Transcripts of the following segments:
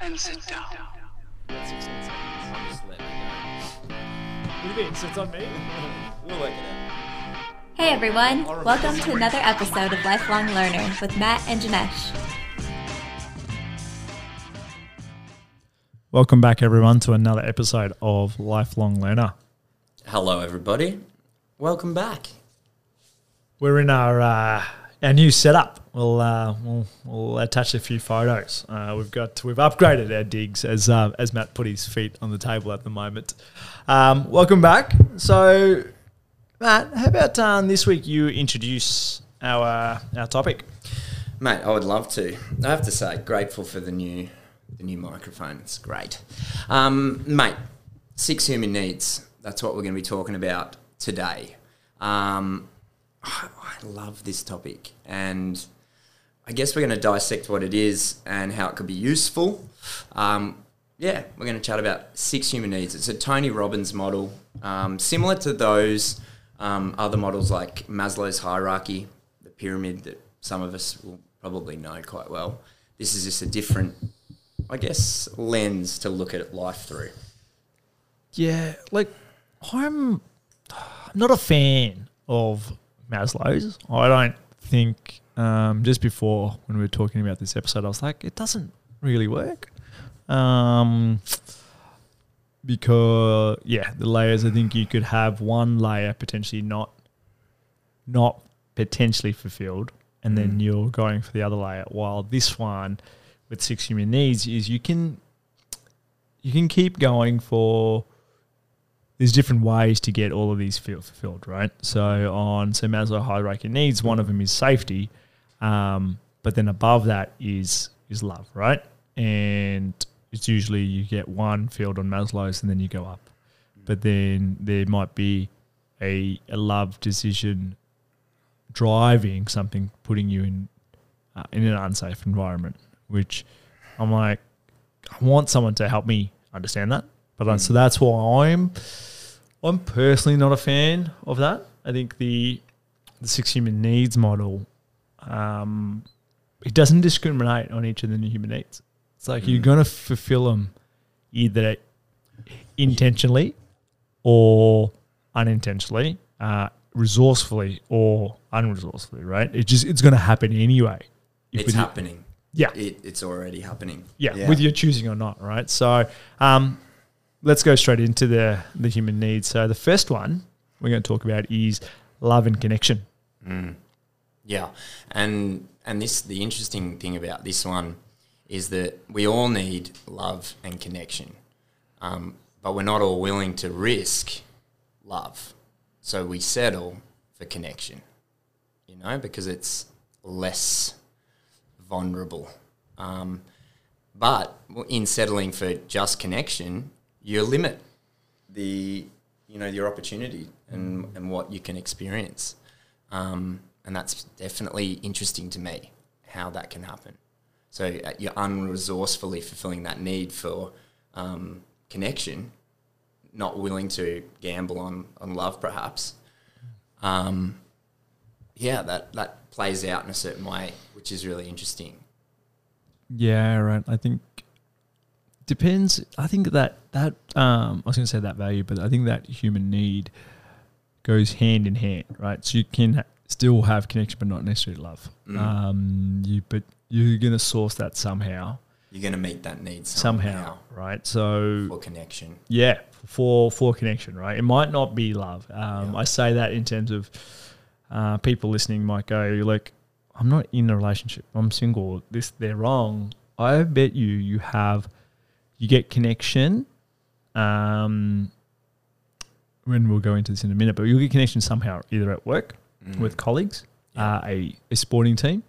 and sit down. That's 16 seconds. Just let me go. What do you mean? So on me? We'll work it out. Hey everyone, welcome to another episode of Lifelong Learner with Matt and Janesh. Welcome back, everyone, to another episode of Lifelong Learner. Hello, everybody. Welcome back. We're in our uh, our new setup. We'll, uh, we'll we'll attach a few photos. Uh, we've got we've upgraded our digs as uh, as Matt put his feet on the table at the moment. Um, welcome back. So, Matt, how about um, this week you introduce our our topic? Mate, I would love to. I have to say, grateful for the new the new microphone. It's great. Um, mate, six human needs. That's what we're going to be talking about today. Um, I I love this topic, and I guess we're going to dissect what it is and how it could be useful. Um, yeah, we're going to chat about six human needs. It's a Tony Robbins model, um, similar to those um, other models like Maslow's hierarchy, the pyramid that some of us will probably know quite well. This is just a different, I guess, lens to look at life through. Yeah, like I'm not a fan of Maslow's. I don't think um, just before when we were talking about this episode, I was like, it doesn't really work. Um, because yeah, the layers. I think you could have one layer potentially not not potentially fulfilled, and then you're going for the other layer. While this one with six human needs is you can you can keep going for there's different ways to get all of these feel fulfilled, right? So on so Maslow hierarchy needs, one of them is safety, um, but then above that is is love, right? And it's usually you get one field on Maslow's and then you go up, but then there might be a, a love decision driving something, putting you in uh, in an unsafe environment, which I'm like, I want someone to help me understand that. But uh, so that's why I'm I'm personally not a fan of that. I think the the six human needs model um, it doesn't discriminate on each of the human needs. It's like you're going to fulfill them either intentionally or unintentionally, uh, resourcefully or unresourcefully. Right? It just it's going to happen anyway. If It's with you- happening. Yeah, It, it's already happening. yeah, with your choosing or not, right? So, um, let's go straight into the the human needs. So, the first one we're going to talk about is love and connection. Yeah, and and this the interesting thing about this one is that we all need love and connection, um, but we're not all willing to risk love, so we settle for connection. You know, because it's less vulnerable. Um, but in settling for just connection, you limit the you know your opportunity and and what you can experience. Um, and that's definitely interesting to me how that can happen. So uh, you're unresourcefully fulfilling that need for um, connection, not willing to gamble on, on love, perhaps. Um, yeah, that, that plays out in a certain way, which is really interesting. Yeah, right. I think depends. I think that that um, I was going to say that value, but I think that human need goes hand in hand, right? So you can still have connection, but not necessarily love. Um, you but you're going to source that somehow, You're going to meet that need somehow, somehow, right? So for connection. Yeah, for for connection, right? It might not be love. Um, Yeah. I say that in terms of uh, people listening might go, like, I'm not in a relationship. I'm single. This they're wrong. I bet you you have you get connection. Um, when we'll go into this in a minute, but you'll get connection somehow, either at work with colleagues, uh, a, a sporting team.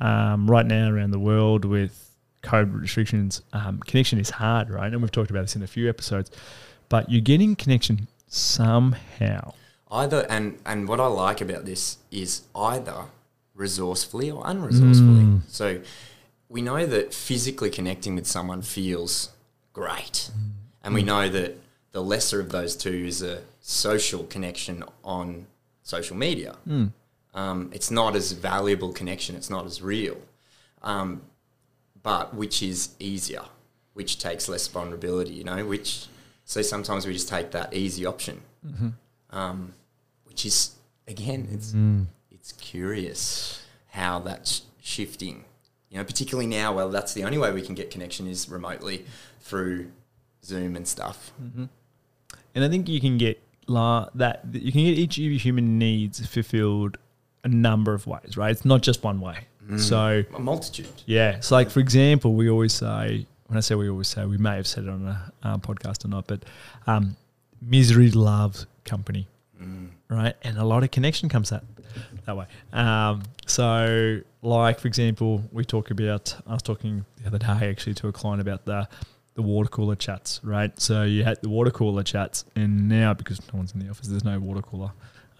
Um, right now around the world with COVID restrictions, um, connection is hard, right? And we've talked about this in a few episodes, but you're getting connection somehow. Either and and what I like about this is either resourcefully or unresourcefully. So we know that physically connecting with someone feels great, and we know that the lesser of those two is a social connection on social media. Um, it's not as valuable connection. It's not as real. Um, but which is easier? which takes less vulnerability. You know, which so sometimes we just take that easy option, um, which is again, it's it's curious how that's shifting. You know, particularly now, well, that's the only way we can get connection is remotely through Zoom and stuff. And I think you can get la- that you can get each of your human needs fulfilled a number of ways, right? It's not just one way. So A multitude. yeah, so like for example, we always say when I say we always say we may have said it on a uh, podcast or not, but um, misery loves company, right? And a lot of connection comes that that way. Um, so like for example, we talk about I was talking the other day actually to a client about the the water cooler chats, right? So you had the water cooler chats, and now because no one's in the office, there's no water cooler,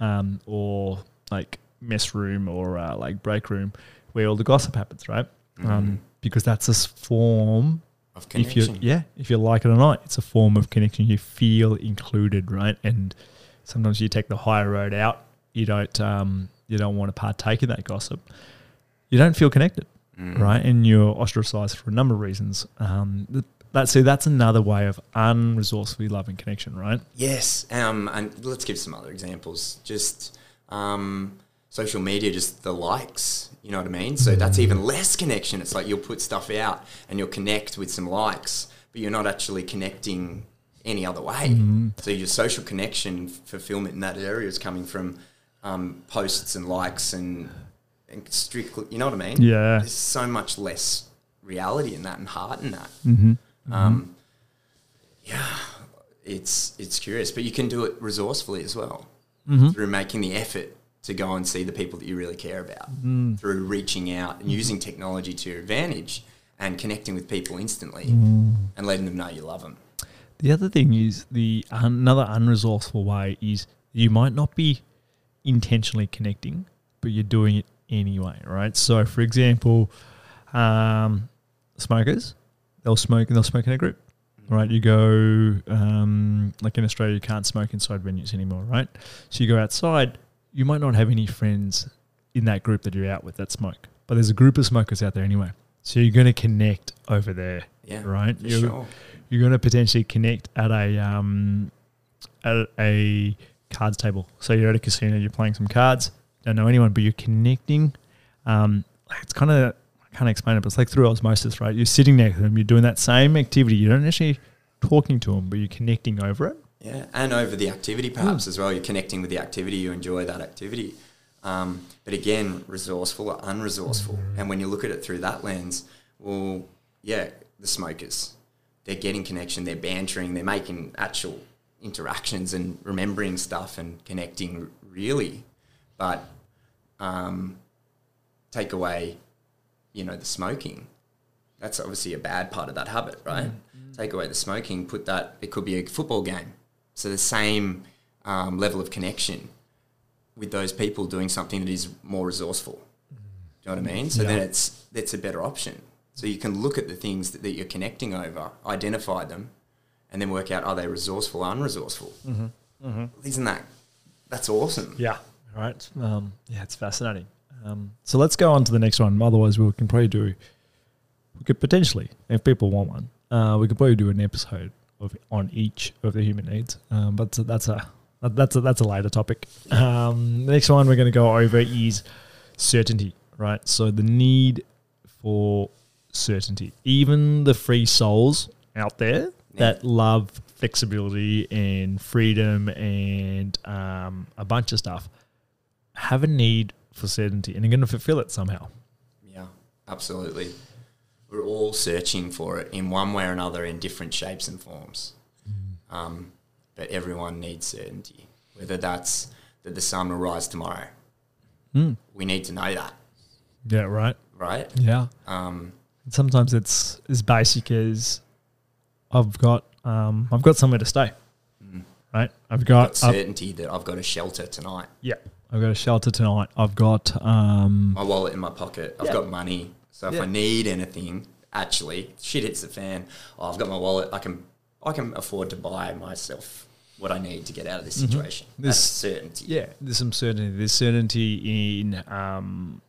um, or like mess room or uh, like break room where all the gossip happens, right? Um, because that's a form. Of If you connection. yeah, if you like it or not, it's a form of connection. You feel included, right? And sometimes you take the higher road out. You don't um, you don't want to partake in that gossip. You don't feel connected Mm. right? And you're ostracized for a number of reasons. Um, th- that so that's another way of unresourcefully loving connection, right? Yes, um, and let's give some other examples. Just um, social media, just the likes. You know what I mean? So that's even less connection. It's like you'll put stuff out and you'll connect with some likes, but you're not actually connecting any other way. So your social connection fulfillment in that area is coming from um, posts and likes and, and strictly. You know what I mean? Yeah. There's so much less reality in that and heart in that. Mm-hmm. Um, yeah, it's it's curious, but you can do it resourcefully as well through making the effort to go and see the people that you really care about, through reaching out and using technology to your advantage and connecting with people instantly and letting them know you love them. The other thing is the another unresourceful way is you might not be intentionally connecting, but you're doing it anyway, right? So, for example, um, smokers they'll smoke and they'll smoke in a group, right? You go um, like in Australia, you can't smoke inside venues anymore, right? So you go outside, you might not have any friends in that group that you're out with that smoke, but there's a group of smokers out there anyway. So you're going to connect over there, Yeah, right? You're- sure. you're going to potentially connect at a um, at a cards table. So you're at a casino, you're playing some cards, don't know anyone, but you're connecting. Um, it's kind of I can't explain it, but it's like through osmosis, right? You're sitting next to them, you're doing that same activity. You're not actually talking to them, but you're connecting over it. Yeah, and over the activity perhaps as well. You're connecting with the activity, you enjoy that activity. Um, but again, resourceful or unresourceful. And when you look at it through that lens, well, yeah, the smokers, they're getting connection, they're bantering, they're making actual interactions and remembering stuff and connecting really. But um, take away, you know, the smoking. That's obviously a bad part of that habit, right? Take away the smoking, put that, it could be a football game. So the same um, level of connection with those people doing something that is more resourceful. Do you know what I mean? So then Yeah. it's that's a better option. So you can look at the things that, that you're connecting over, identify them, and then work out are they resourceful or unresourceful. Mm-hmm. Isn't that that's awesome? Yeah. Right. Um, yeah, it's fascinating. Um, so let's go on to the next one. Otherwise, we can probably do. We could potentially, if people want one, uh, we could probably do an episode of on each of the human needs. Um, but that's a that- that's a, that's a later topic. Um, the next one we're going to go over is certainty. Right. So the need for certainty. Even the free souls out there that love flexibility and freedom and um, a bunch of stuff have a need for certainty and you're going to fulfill it somehow. Yeah, absolutely. We're all searching for it in one way or another in different shapes and forms. Um, but everyone needs certainty, whether that's that the sun will rise tomorrow. We need to know that, Yeah, right. right? Yeah. Um, Sometimes it's as basic as I've got um, I've got somewhere to stay. Right. I've got, got I've- certainty that I've got a shelter tonight. yeah. I've got a shelter tonight. I've got um, My wallet in my pocket. I've Yeah. got money. So if Yeah. I need anything, actually, shit hits the fan. Oh, I've got my wallet. I can I can afford to buy myself what I need to get out of this situation. That's certainty. Yeah, there's some certainty. There's certainty in um,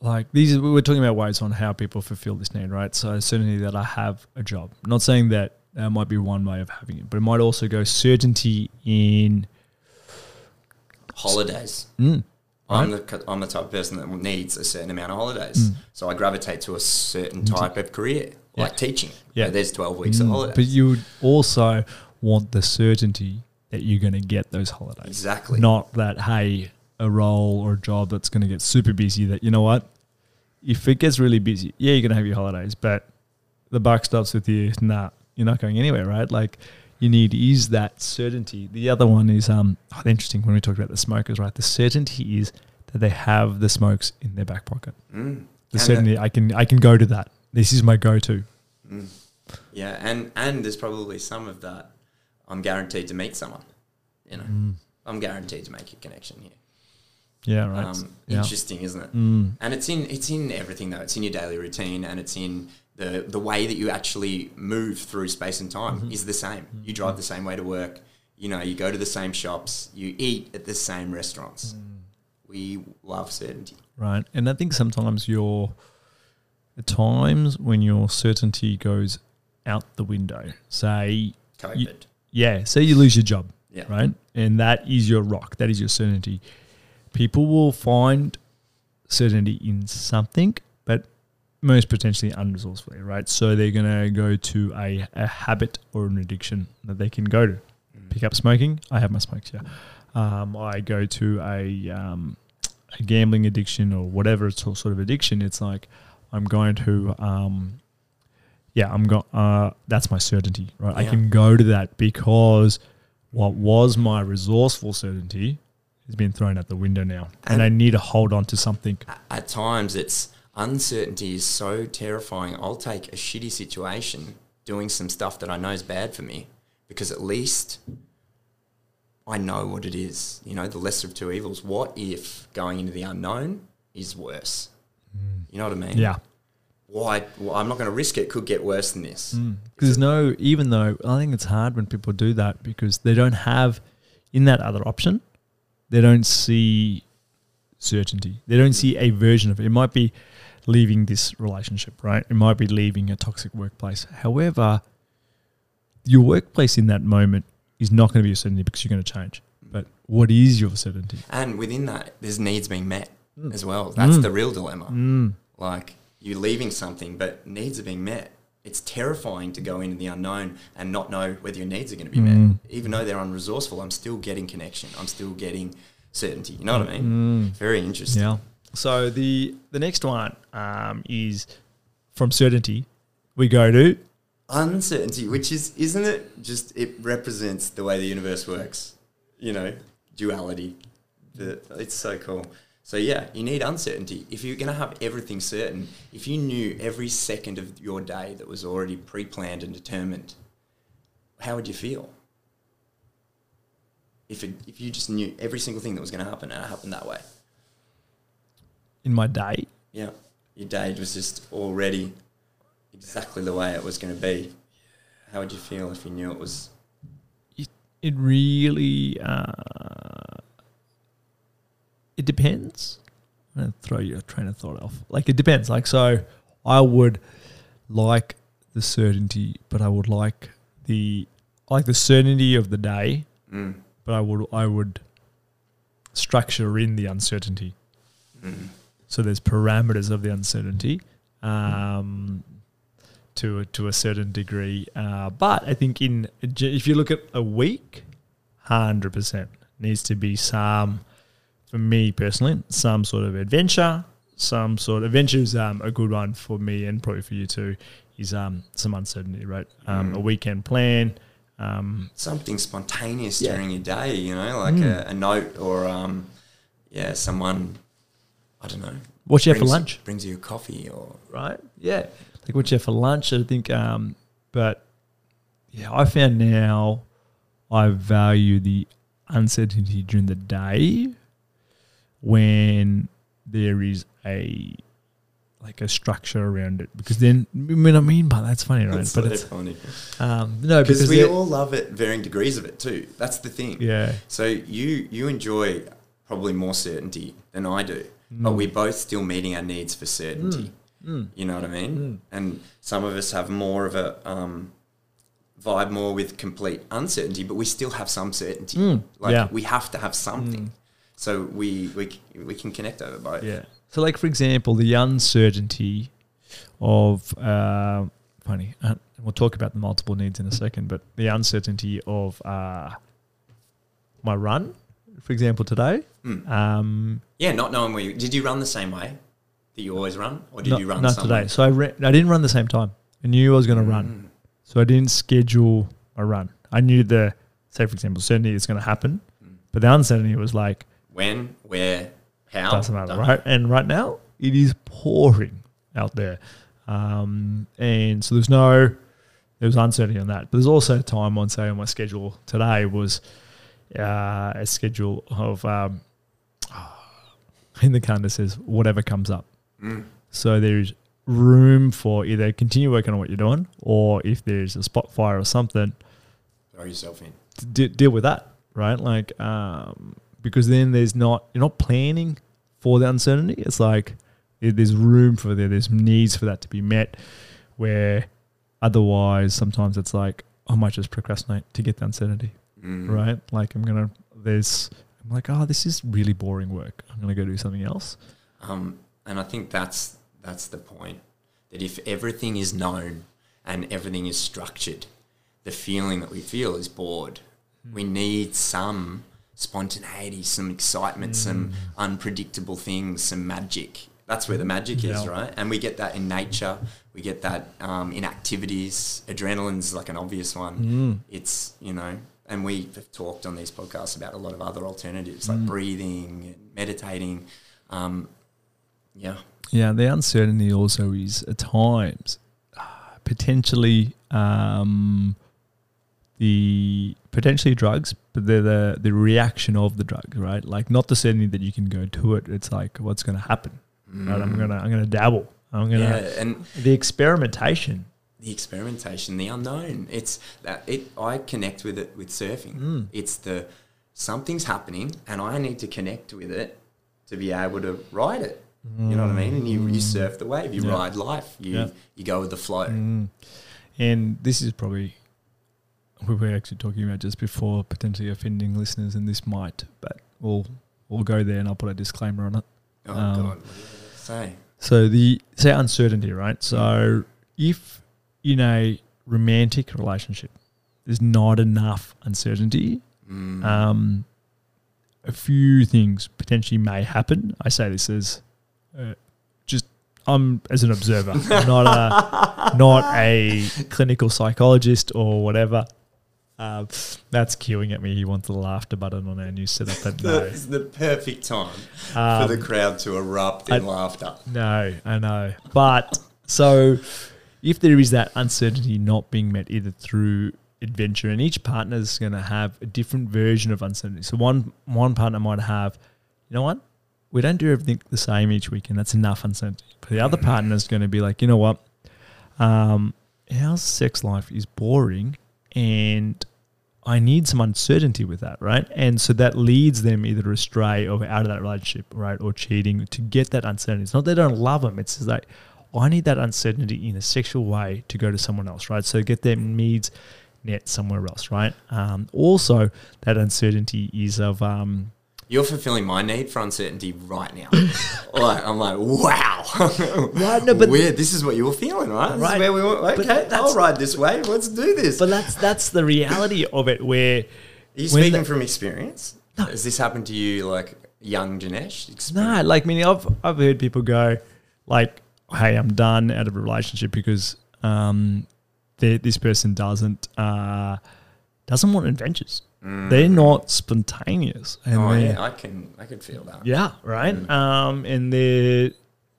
like these we we're talking about ways on how people fulfill this need, right? So certainty that I have a job. not saying that that might be one way of having it, but it might also go certainty in Holidays. mm, I'm the I'm the type of person that needs a certain amount of holidays, so I gravitate to a certain type of career, like teaching. Yeah. there's twelve weeks of mm, holidays. but you would also want the certainty that you're going to get those holidays. exactly. Not that hey, a role or a job that's going to get super busy. That you know what, if it gets really busy, yeah, you're going to have your holidays, but the buck stops with you. Nah, you're not going anywhere, right? Like you need is that certainty. The other one is um oh, interesting when we talked about the smokers, right? The certainty is that they have the smokes in their back pocket. Mm. The And certainty I can I can go to that. This is my go to. Mm. Yeah, and and there's probably some of that. I'm guaranteed to meet someone. You know, Mm. I'm guaranteed to make a connection here. Yeah, right. Um, yeah. Interesting, isn't it? Mm. And it's in it's in everything though. It's in your daily routine, and it's in the the way that you actually move through space and time Mm-hmm. is the same. You drive the same way to work. You know, you go to the same shops. You eat at the same restaurants. Mm. We love certainty. Right. And I think sometimes your times when your certainty goes out the window, say COVID. yeah, say you lose your job, Yeah. right? And that is your rock, that is your certainty. People will find certainty in something, but most potentially unresourcefully, right? So they're going to go to a, a habit or an addiction that they can go to. Pick up smoking. I have my smokes, yeah. Um, I go to a, um, a gambling addiction or whatever it's sort of addiction. It's like I'm going to, um, yeah, I'm going. Uh, that's my certainty, right? I can go to that because what was my resourceful certainty has been thrown out the window now, and, And- I need to hold on to something. At times, it's uncertainty is so terrifying. I'll take a shitty situation, doing some stuff that I know is bad for me, because at least I know what it is. You know, the lesser of two evils. What if going into the unknown is worse? Mm. You know what I mean? Yeah, Why? Well, I'm not going to risk it. Could get worse than this. Mm. because there's no. Even though I think it's hard when people do that because they don't have in that other option, they don't see certainty. They don't see a version of it. It might be leaving this relationship, right? It might be leaving a toxic workplace. However, your workplace in that moment is not going to be your certainty because you're going to change. But what is your certainty? And within that, there's needs being met as well. That's Mm. the real dilemma. Mm. Like you're leaving something, but needs are being met. It's terrifying to go into the unknown and not know whether your needs are going to be met. Mm. Even though they're unresourceful, I'm still getting connection. I'm still getting certainty. You know what I mean? Mm. Very interesting. Yeah. So the the next one um, is from certainty. We go to Uncertainty, which is, isn't it just, it represents the way the universe works. You know, duality. The, it's so cool. So yeah, you need uncertainty. If you're going to have everything certain, if you knew every second of your day that was already pre-planned and determined, how would you feel? If it, if you just knew every single thing that was going to happen and it happened that way, in my day. yeah, your day was just already exactly the way it was going to be. How would you feel if you knew it was? It it really uh, it depends. I'm gonna throw your train of thought off. Like it depends. Like so, I would like the certainty, but I would like the I like the certainty of the day, Mm, but I would I would structure in the uncertainty. mm, So there's parameters of the uncertainty um, to a, to a certain degree. Uh, but I think in if you look at a week, hundred percent needs to be some. For me personally, some sort of adventure, some sort of adventure is um, a good one for me and probably for you too. Is um, some uncertainty, right? Um, Mm. A weekend plan. Um, something spontaneous Yeah. during your day, you know, like Mm. a, a note or um, yeah, someone I don't know. what you have for lunch? brings you a coffee or right? Yeah, like what you have for lunch. I think, um, but yeah, I found now I value the uncertainty during the day when there is a like a structure around it. Because then, I mean, I mean by that's funny, right? It's but so it's funny um, no, because we all love it, varying degrees of it too. That's the thing. yeah, So you you enjoy probably more certainty than I do. But we're both still meeting our needs for certainty. You know what I mean? And some of us have more of a um, vibe more with complete uncertainty, but we still have some certainty. like yeah. we have to have something. So we, we we can connect over both. Yeah. So, like for example, the uncertainty of uh, funny. Uh, we'll talk about the multiple needs in a second, but the uncertainty of uh, my run, for example, today. Mm. Um, Yeah, not knowing where you did you run the same way that you always run, or did not, you run not somewhere? today. So I I didn't run the same time. I knew I was going to run, Mm. so I didn't schedule a run. I knew the say, for example, certainty is going to happen, Mm. but the uncertainty was like When, where, how? doesn't matter, Done. right? And right now it is pouring out there, um, and so there's no there was uncertainty on that. But there's also time on say on my schedule today was uh, a schedule of um, in the calendar says whatever comes up. Mm. So there's room for either continue working on what you're doing, or if there's a spot fire or something, Throw yourself in. de- deal with that, right? Like, um, because then there's not you're not planning for the uncertainty. It's like there's room for there. There's needs for that to be met. Where otherwise, sometimes it's like I might just procrastinate to get the uncertainty, Mm. right? Like I'm gonna there's I'm like oh this is really boring work. I'm gonna go do something else. Um, and I think that's that's the point. That if everything is known and everything is structured, the feeling that we feel is bored. We need some spontaneity, some excitement, some unpredictable things, some magic. That's where the magic is, right? And we get that in nature. We get that um, in activities. Adrenaline's like an obvious one. It's you know, and we have talked on these podcasts about a lot of other alternatives like breathing and meditating. Um, yeah, Yeah, the uncertainty also is at times uh, potentially um, the potentially drugs, but they're the the reaction of the drug, right? Like not the certainty that you can go to it. It's like what's going to happen. Right? I'm gonna I'm gonna dabble. I'm gonna yeah, and the experimentation. The experimentation, the unknown. It's that it. I connect with it with surfing. It's the something's happening, and I need to connect with it to be able to ride it. You know what I mean? And you, you surf the wave. You Yeah. ride life. You Yeah. you go with the flow. Mm. And this is probably we were actually talking about just before potentially offending listeners, and this might, but we'll we'll go there, and I'll put a disclaimer on it. Oh Um, God, what do you say? So the say uncertainty, right? So if in a romantic relationship there's not enough uncertainty, Mm. um, a few things potentially may happen. I say this as uh, just I'm as an observer, not a not a clinical psychologist or whatever. Uh, that's cueing at me. He wants the laughter button on our new setup. But no, It's the perfect time Um, for the crowd to erupt in I- laughter. No, I know. But so if there is that uncertainty not being met either through adventure and each partner is going to have a different version of uncertainty. So one one partner might have, you know what? We don't do everything the same each week and that's enough uncertainty. But the other partner is going to be like, you know what? Um, our sex life is boring and I need some uncertainty with that, right? And so that leads them either astray or out of that relationship, right? Or cheating to get that uncertainty. It's not they don't love them. It's just like, I need that uncertainty in a sexual way to go to someone else, right? So get their needs met somewhere else, right? Um, also, that uncertainty is of, um, You're fulfilling my need for uncertainty right now. like, I'm like, wow. Right, no, but- Weird. This is what you were feeling, right? This Right. is where we. But Okay, I'll ride this wave. Let's do this. but that's that's the reality of it. Where Are you speaking the- from experience? No. Has this happened to you, like young Janesh? Experience? No, like I mean, I've I've heard people go, like, "Hey, I'm done out of a relationship because um, this person doesn't uh, doesn't want adventures. They're not spontaneous, and Oh yeah, I can. I can feel that. yeah, right. Um, and they're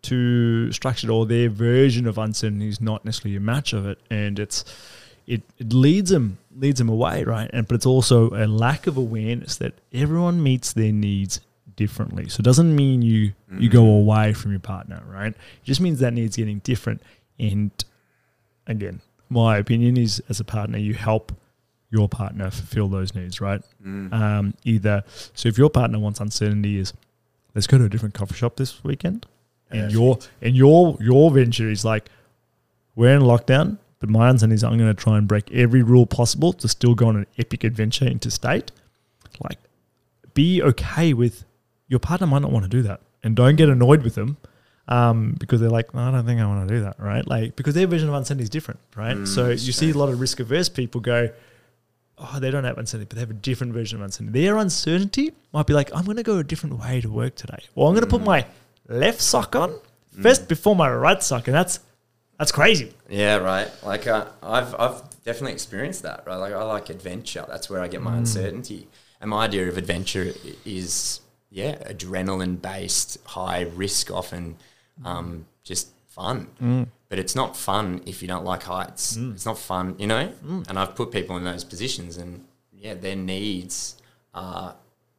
too structured, or their version of uncertainty is not necessarily a match of it, and it's it, it leads them leads them away, right? And but it's also a lack of awareness that everyone meets their needs differently. So it doesn't mean you you go away from your partner, right? It just means that needs getting different. And again, my opinion is as a partner, you help your partner fulfill those needs, right? Um, either so if your partner wants uncertainty is let's go to a different coffee shop this weekend. And Perfect. your and your your venture is like, we're in lockdown, but my understanding is I'm going to try and break every rule possible to still go on an epic adventure interstate. Like, be okay with your partner might not want to do that, and don't get annoyed with them um, because they're like, I don't think I want to do that, right? Like, because their vision of uncertainty is different, right? Mm, so you see a lot of risk averse people go, oh, they don't have uncertainty, but they have a different version of uncertainty. Their uncertainty might be like, I'm going to go a different way to work today. Well, I'm going to put Mm. my left sock on first before my right sock, and that's that's crazy. Yeah, right. Like uh, I've I've definitely experienced that. Right, like I like adventure. That's where I get my Mm. uncertainty. And my idea of adventure is yeah, adrenaline based, high risk, often um, just fun. Mm. But it's not fun if you don't like heights. It's not fun, you know. And I've put people in those positions, and yeah, their needs are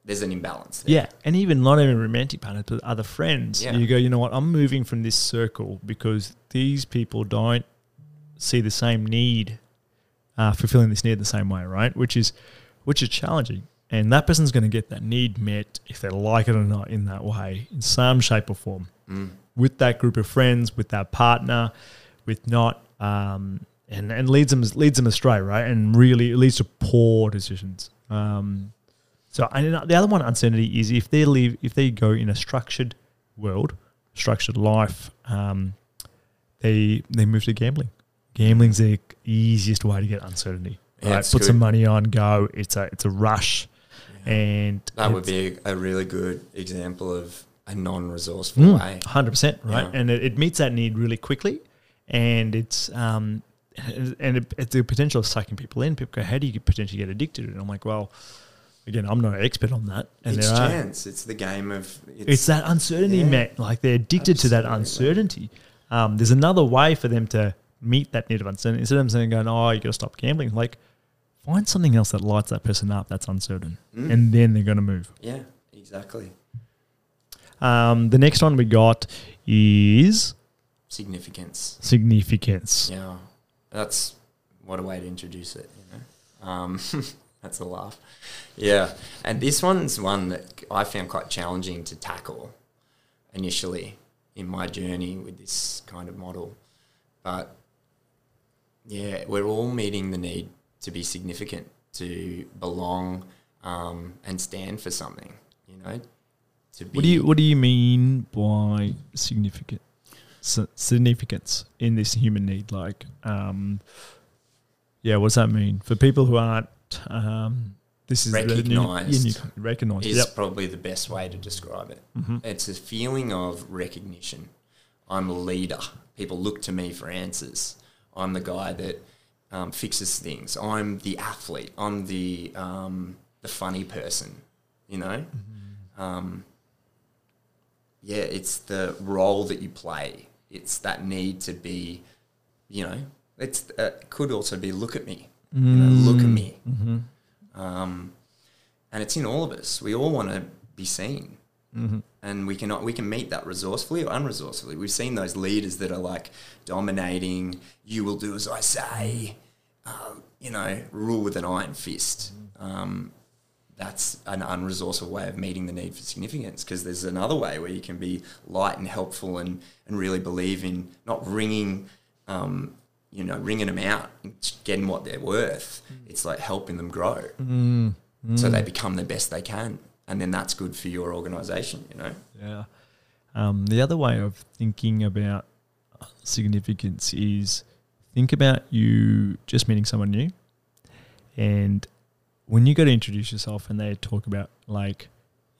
there's an imbalance. There. Yeah, and even not even romantic partners, but other friends. Yeah. You go, you know what? I'm moving from this circle because these people don't see the same need, uh, fulfilling this need the same way, right? Which is, which is challenging. And that person's going to get that need met if they like it or not in that way, in some shape or form, Mm. with that group of friends, with that partner, with not, um, and and leads them leads them astray, right? And really it leads to poor decisions. Um, so and the other one uncertainty is if they live if they go in a structured world, structured life, um, they they move to gambling. Gambling's the easiest way to get uncertainty. Right? it's Put some money on, go. It's a it's a rush, and That would be a, really good example of a non-resourceful Mm, way. 100%, right? Yeah. And it, it meets that need really quickly. And it's um, and it, it's the potential of sucking people in. People go, how do you potentially get addicted? And I'm like, well, again, I'm not an expert on that. And it's there are, chance. It's the game of it's that uncertainty, Yeah. man. Like they're addicted to that uncertainty. Um, there's another way for them to meet that need of uncertainty. Instead of them saying, going, oh, you got to stop gambling, like find something else that lights that person up that's uncertain. Mm. And then they're going to move. Yeah, exactly. Um, the next one we got is Significance. significance. Yeah, that's what a way to introduce it. You know, um, that's a laugh. Yeah, and this one's one that I found quite challenging to tackle initially in my journey with this kind of model, but yeah, we're all meeting the need to be significant, to belong, um, and stand for something. You know, to be. What do you What do you mean by significant si- significance in this human need? Like, um, yeah, what does that mean for people who aren't? Um, this is Recognised Recognized. is Yep. probably the best way to describe it. Mhm. It's a feeling of recognition. I'm a leader. People look to me for answers. I'm the guy that um, fixes things. I'm the athlete. I'm the um, the funny person. You know. Um, yeah, it's the role that you play. It's that need to be, you know, it's uh, could also be look at me. You know, look at me. Mhm. Um, and it's in all of us. We all want to be seen, Mhm. and we can we can meet that resourcefully or unresourcefully. We've seen those leaders that are like dominating. You will do as I say. Um, you know, rule with an iron fist. Um, that's an unresourceful way of meeting the need for significance because there's another way where you can be light and helpful and, and really believe in not wringing um, you know wringing them out and getting what they're worth it's like helping them grow Mm. so they become the best they can and then that's good for your organization you know Yeah. Um, the other way of thinking about significance is think about you just meeting someone new, and when you go to introduce yourself and they talk about like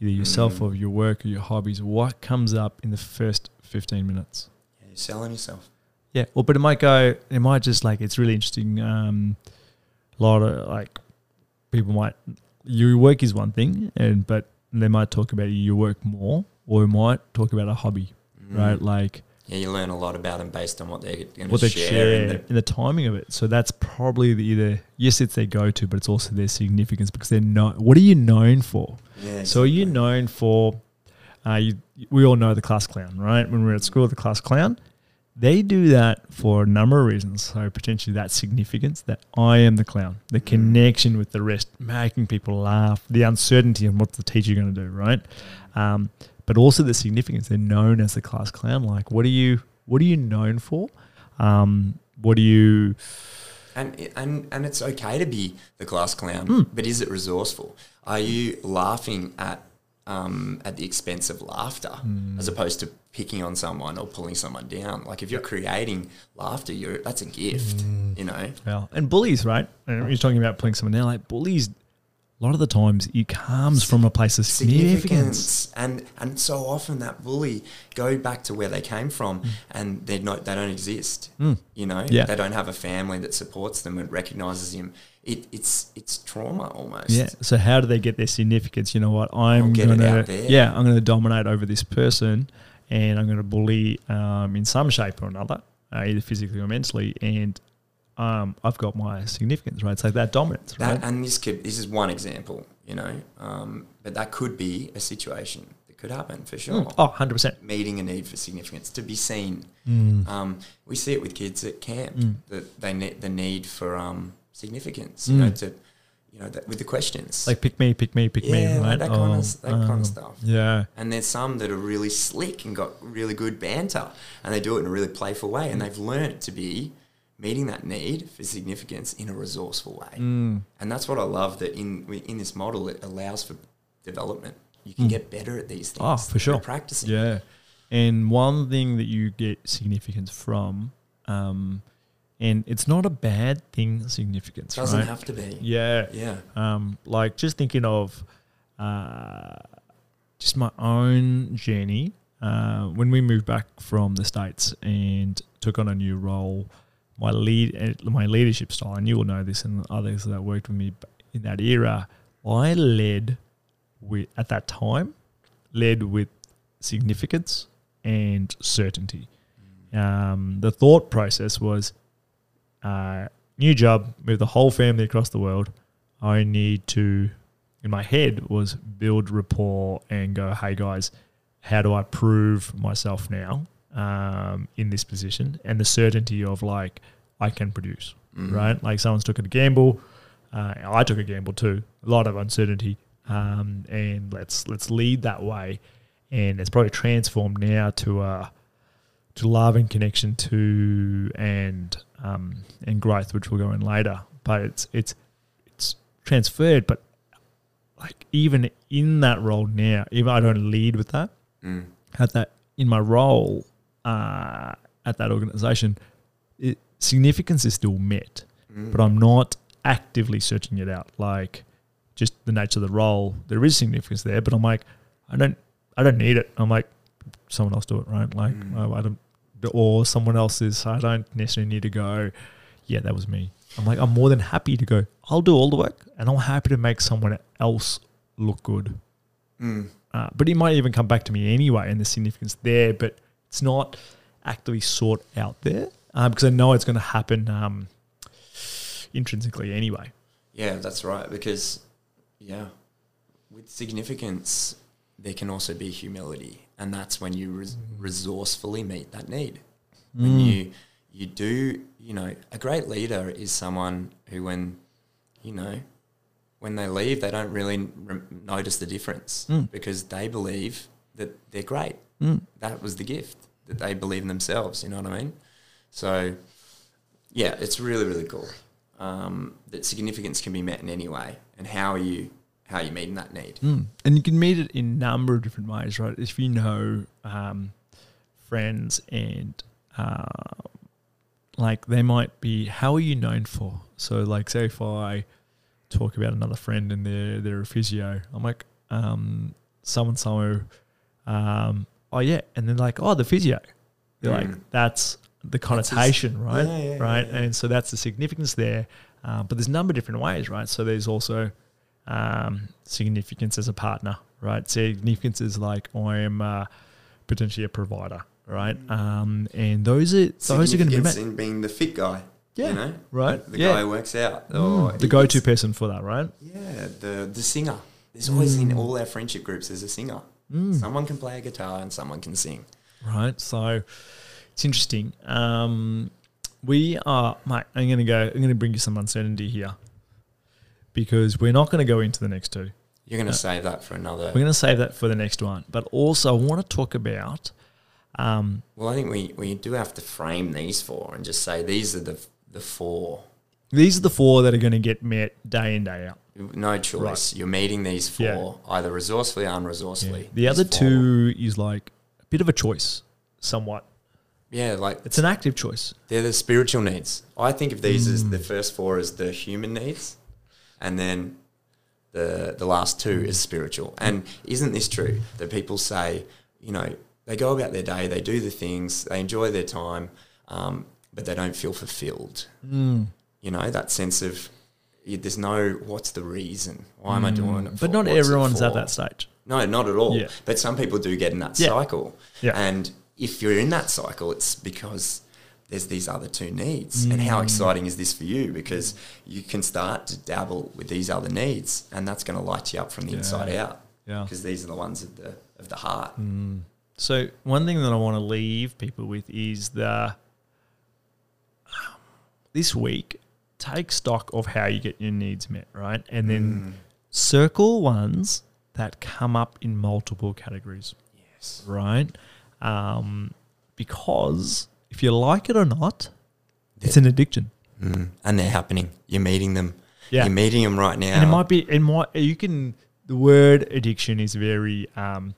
either yourself Mm. or your work or your hobbies, what comes up in the first fifteen minutes? Yeah, you're selling yourself Yeah, well, but it might go. It might just like it's really interesting. Um, a lot of like people might your work is one thing, and but they might talk about your work more, or might talk about a hobby, right? Mm. Like yeah you learn a lot about them based on what they're going what to they share, share in and the timing of it. So that's probably the either yes, it's their go to, but it's also their significance because they're not. What are you known for? the, yeah, So are you known for? Uh, you, we all know the class clown, right? When we we're at school, the class clown. They do that for a number of reasons. So potentially that significance that I am the clown, the Mm. connection with the rest, making people laugh, the uncertainty of what the teacher going to do, right? Um, but also the significance. They're known as the class clown. Like, what are you? What are you known for? Um, what do you? And, and and it's okay to be the class clown, Hmm. but is it resourceful? Are you laughing at um, at the expense of laughter, Hmm. as opposed to picking on someone or pulling someone down? Like if you're creating laughter, you're that's a gift, Hmm. you know. Well, and bullies, right? And you're talking about pulling someone down. Like bullies, a lot of the times it comes from a place of significance. significance and and so often that bully go back to where they came from and they're not they don't exist you know Mm. Yeah. they don't have a family that supports them and recognizes him it, it's it's trauma almost Yeah. So how do they get their significance? You know what? I'm gonna out there. yeah, I'm gonna dominate over this person, and I'm gonna bully um, in some shape or another, uh, either physically or mentally, and um, I've got my significance, right? So that dominance, that right? and this could this is one example you know um, but that could be a situation that could happen for sure Mm. Oh, 100 percent. meeting a need for significance to be seen Mm. Um, we see it with kids at camp Mm. that they need the need for um, significance. You know, Mm. to you know that, with the questions. Like pick me, pick me, pick me, Yeah, right? that kind of Oh, s- kind of stuff. Yeah. and there's some that are really slick and got really good banter, and they do it in a really playful way, Mm. and they've learned to be meeting that need for significance in a resourceful way. Mm. And that's what I love that in in this model it allows for development. You can Mm. get better at these things. Oh, for sure. Practicing. Yeah. And one thing that you get significance from, um, and it's not a bad thing, significance, Doesn't right? have to be. yeah. Yeah. Um, like just thinking of uh, just my own journey uh, when we moved back from the states and took on a new role. My lead, uh, my leadership style, and you will know this, and others that worked with me in that era. I led with at that time, led with significance and certainty. Um, the thought process was uh, new job, move the whole family across the world. I need to, in my head, was build rapport and go, hey guys, how do I prove myself now um, in this position? And the certainty of like, I can produce, Mhm. right? Like someone's took a gamble. Uh, I took a gamble too. A lot of uncertainty. Um, and let's let's lead that way. And it's probably transformed now to uh, love and connection to and um, and growth, which we'll go in later. But it's it's it's transferred. But like even in that role now, even I don't lead with that. Mm. At that in my role uh, at that organization, it, significance is still met, Mm. but I'm not actively searching it out. Like just the nature of the role, there is significance there, but I'm like, I don't, I don't need it. I'm like, someone else do it, right? Like Mm. I, I don't, or someone else's. is. I don't necessarily need to go. Yeah, that was me. I'm like, I'm more than happy to go. I'll do all the work, and I'm happy to make someone else look good. Mm. Uh, but it might even come back to me anyway, and the significance there. But it's not actively sought out there uh, because I know it's going to happen um, intrinsically anyway. Yeah, that's right. Because, yeah, with significance, there can also be humility, and that's when you res- resourcefully meet that need. When you you do, you know, a great leader is someone who, when you know, when they leave, they don't really re- notice the difference Mm. because they believe that they're great. Mm. That was the gift that they believe in themselves. You know what I mean? So, yeah, it's really really cool um, that significance can be met in any way, and how are you how you're you meeting that need? Mm. And you can meet it in a number of different ways, right? If you know um, friends and uh, like they might be, how are you known for? So, like, say if I talk about another friend and they're they're a physio, I'm like, um, someone so, um, oh yeah, and then like, oh the physio, you're Mm. like that's the That's his- connotation, right? Yeah, yeah, right, yeah. and so that's the significance there. Uh, but there's a number of different ways, right? So there's also um, significance as a partner, right? Significance is like I am uh, potentially a provider, right? Um, and those are those are going to be met, in being the fit guy. Yeah, you know, right? The Yeah. guy who works out, Mm, or the go-to person for that, right? Yeah, the the singer. There's always in Mm. all our friendship groups. There's a singer. Mm. Someone can play a guitar and someone can sing. right? So it's interesting. Um, we are, mate. I'm going to go. I'm going to bring you some uncertainty here because we're not going to go into the next two. You're going to save that for another. We're going to save that for the next one. But also, I want to talk about. Um, Well, I think we, we do have to frame these four and just say these are the the four. these are the four that are going to get met day in day out. No choice. You're meeting these four Yeah. either resourcefully or unresourcefully. The other four. two is like a bit of a choice, somewhat. yeah, like It's an active choice. they're the spiritual needs. I think of these as Mm. the first four as the human needs, and then the the last two is spiritual. And isn't this true that people say, you know, they go about their day, they do the things, they enjoy their time, um, but they don't feel fulfilled. Mm. You know, that sense of there's no what's the reason? Why am I doing it? Mm. But not What's everyone's at that stage. No, not at all. Yeah. But some people do get in that Yeah. cycle. Yeah. And if you're in that cycle, it's because there's these other two needs. And how mm. exciting is this for you? Because you can start to dabble with these other needs, and that's going to light you up from the inside out. Yeah. Because these are the ones of the of the heart. Mm. So one thing that I want to leave people with is the um, this week take stock of how you get your needs met, right? And then mm. circle ones that come up in multiple categories, Yes. right? Um, because if you like it or not, it's an addiction. Mm. And they're happening. You're meeting them. Yeah. You're meeting them right now. and it might be it might you can the word addiction is very um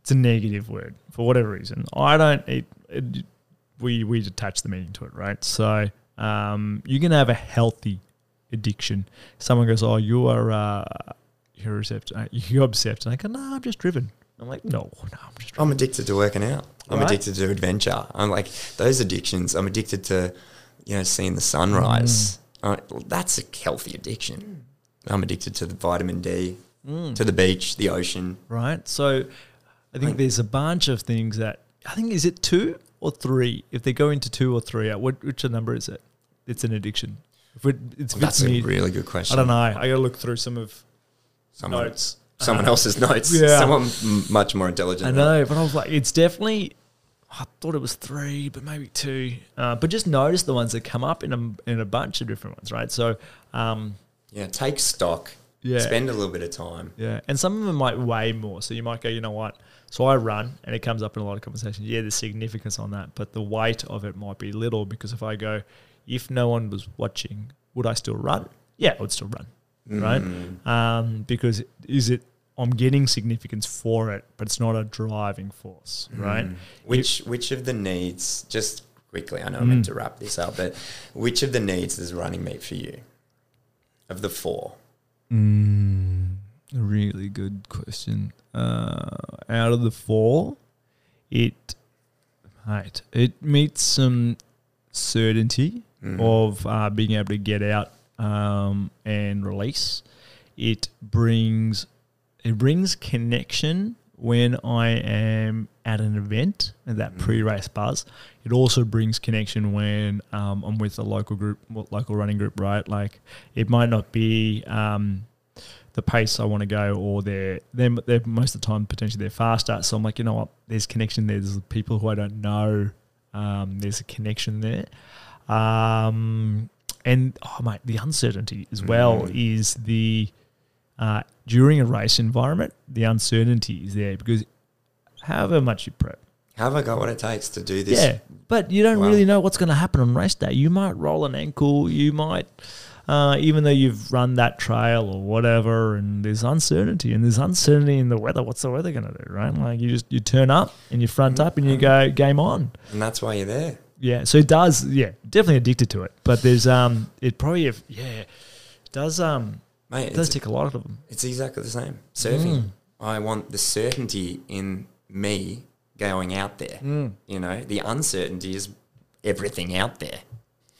it's a negative word for whatever reason i don't it, it, we we attach the meaning to it right so um you can have a healthy addiction someone goes oh you are uh you're obsessed uh, you're obsessed and i go no i'm just driven i'm like no no i'm just. I'm addicted to working out. I'm Right. addicted to adventure. I'm like those addictions. I'm addicted to, you know, seeing the sunrise. Uh, well, that's a healthy addiction. I'm addicted to the vitamin D, to the beach, the ocean. right? So I think Like- there's a bunch of things that I think is it two or three? If they go into two or three, uh, what which number is it? It's an addiction. If it, it's Well, that's fits a really good question. I don't know. I got to look through some of Someone, notes. Someone Uh, else's notes. yeah. Someone m- much more intelligent. I know, but I was like, it's definitely. I thought it was three, but maybe two. Uh, but just notice the ones that come up in a in a bunch of different ones, right? So, um, Yeah, take stock. Yeah. Spend a little bit of time. Yeah, and some of them might weigh more. So you might go, you know what? So I run, and it comes up in a lot of conversations. Yeah, there's significance on that, but the weight of it might be little because if I go, if no one was watching, would I still run? Yeah, I would still run, right? Um, because is it? I'm getting significance for it, but it's not a driving force, right? Which which of the needs? Just quickly, I know I'm meant Mm. to wrap this up, but which of the needs is running meet for you? Of the four, Mm, a really good question. Uh, out of the four, it, mate, it meets some certainty Mm. of uh, being able to get out um, and release. It brings it brings connection when I am at an event and that pre-race buzz. It also brings connection when um, I'm with a local group, local running group, right? Like it might not be um, the pace I want to go, or they're they're, they're most of the time potentially they're faster. So I'm like, you know what? There's connection there. There's people who I don't know. Um, there's a connection there. Um, and oh mate, the uncertainty as well is the uh, during a race environment. The uncertainty is there because however much you prep, have I got what it takes to do this? yeah, but you don't Wow. really know what's going to happen on race day. You might roll an ankle. You might, uh, even though you've run that trail or whatever, and there's uncertainty, and there's uncertainty in the weather. What's the weather going to do, right? Like you just you turn up and you front up and you go game on. and that's why you're there. Yeah, so it does. Yeah, definitely addicted to it. But there's um, it probably if yeah, it does um, Mate, it does take a lot of them. it's exactly the same. Surfing. Mm. I want the certainty in me going out there. You know, the uncertainty is everything out there.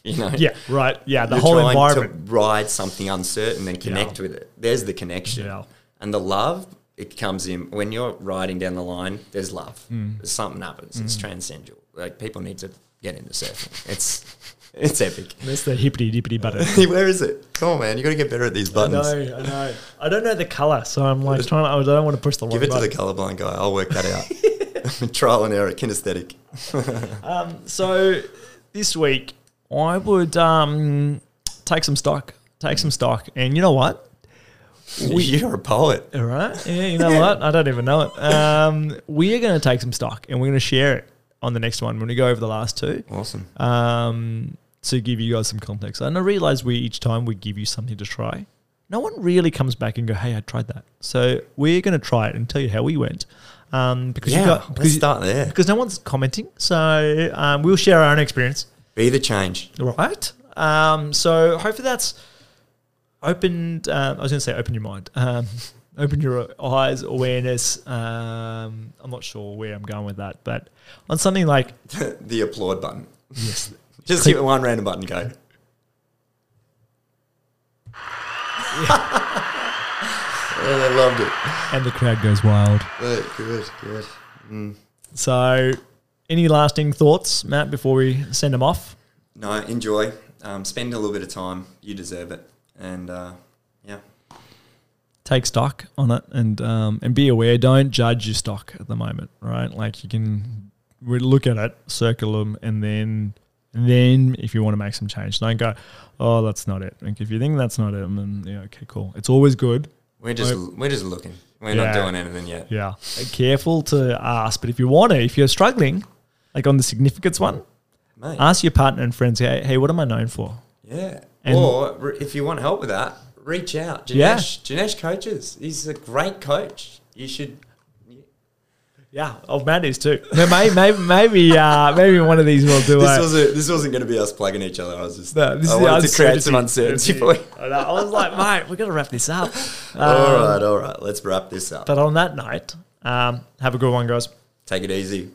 You know, Yeah, right. Yeah, the You're whole environment. to ride something uncertain and connect Yeah. with it. There's the connection. Yeah. And the love, it comes in when you're riding down the line, there's love. Mm. There's something happens. It's transcendental. Like people need to get into surfing. It's it's epic. That's the hippity dippity button. Where is it? Come on, man. You got to get better at these I buttons. know, I know. I don't know the color, so I'm like trying. To, I don't want to push the wrong Give it to button. the colorblind guy. I'll work that out. Trial and error, kinesthetic. Um, so this week I would um, take some stock, take some stock, and you know what? You're a poet. All right. Yeah, you know what? I don't even know it. Um, we are going to take some stock and we're going to share it on the next one when we go over the last two Awesome. um, to give you guys some context. And I realize we each time we give you something to try, no one really comes back and go, "Hey, I tried that." So we're going to try it and tell you how we went. Um, because you Yeah, got let's because, start there. because no one's commenting, so um, we'll share our own experience. Be the change. Right. Um, so hopefully that's opened. Um, I was going to say open your mind, um, open your eyes, awareness. Um, I'm not sure where I'm going with that, but on something like the applaud button. yes, Just Click- hit one random button. Go. oh, I loved it. and the crowd goes wild. Good, good, good. So, any lasting thoughts, Matt, before we send them off? No, enjoy. Um, spend a little bit of time. You deserve it. And uh, yeah, Take stock on it and um, and be aware. Don't judge your stock at the moment, right? Like you can look at it, circle them, and then and then if you want to make some change, don't go, oh, that's not it. Like if you think that's not it, then yeah, okay, cool. It's always good. we're just Right. we're just looking. We're Yeah. not doing anything yet. Yeah, careful to ask, but if you want to, if you're struggling, like on the significance one, Mate. ask your partner and friends, hey, hey what am I known for? Yeah. And- or if you want help with that, reach out. Janesh, Yeah. Janesh coaches. He's a great coach. You should. Yeah, oh, Matt is too. No, maybe, maybe, maybe, uh, maybe one of these will do This it. wasn't. This wasn't going to be us plugging each other. I was just. No, this I is the wanted to create some uncertainty. uncertainty for you. I, was like, mate, we're gonna wrap this up. all Um, right, all right. Let's wrap this up. But on that note, um, have a good one, guys. Take it easy.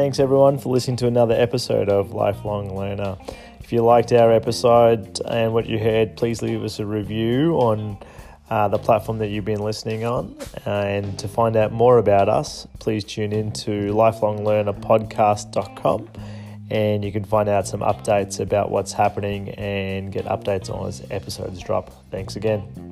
Thanks everyone for listening to another episode of Lifelong Learner. If you liked our episode and what you heard, please leave us a review on uh, the platform that you've been listening on. And to find out more about us, please tune in to lifelonglearnerpodcast.com and you can find out some updates about what's happening and get updates on as episodes drop. Thanks again.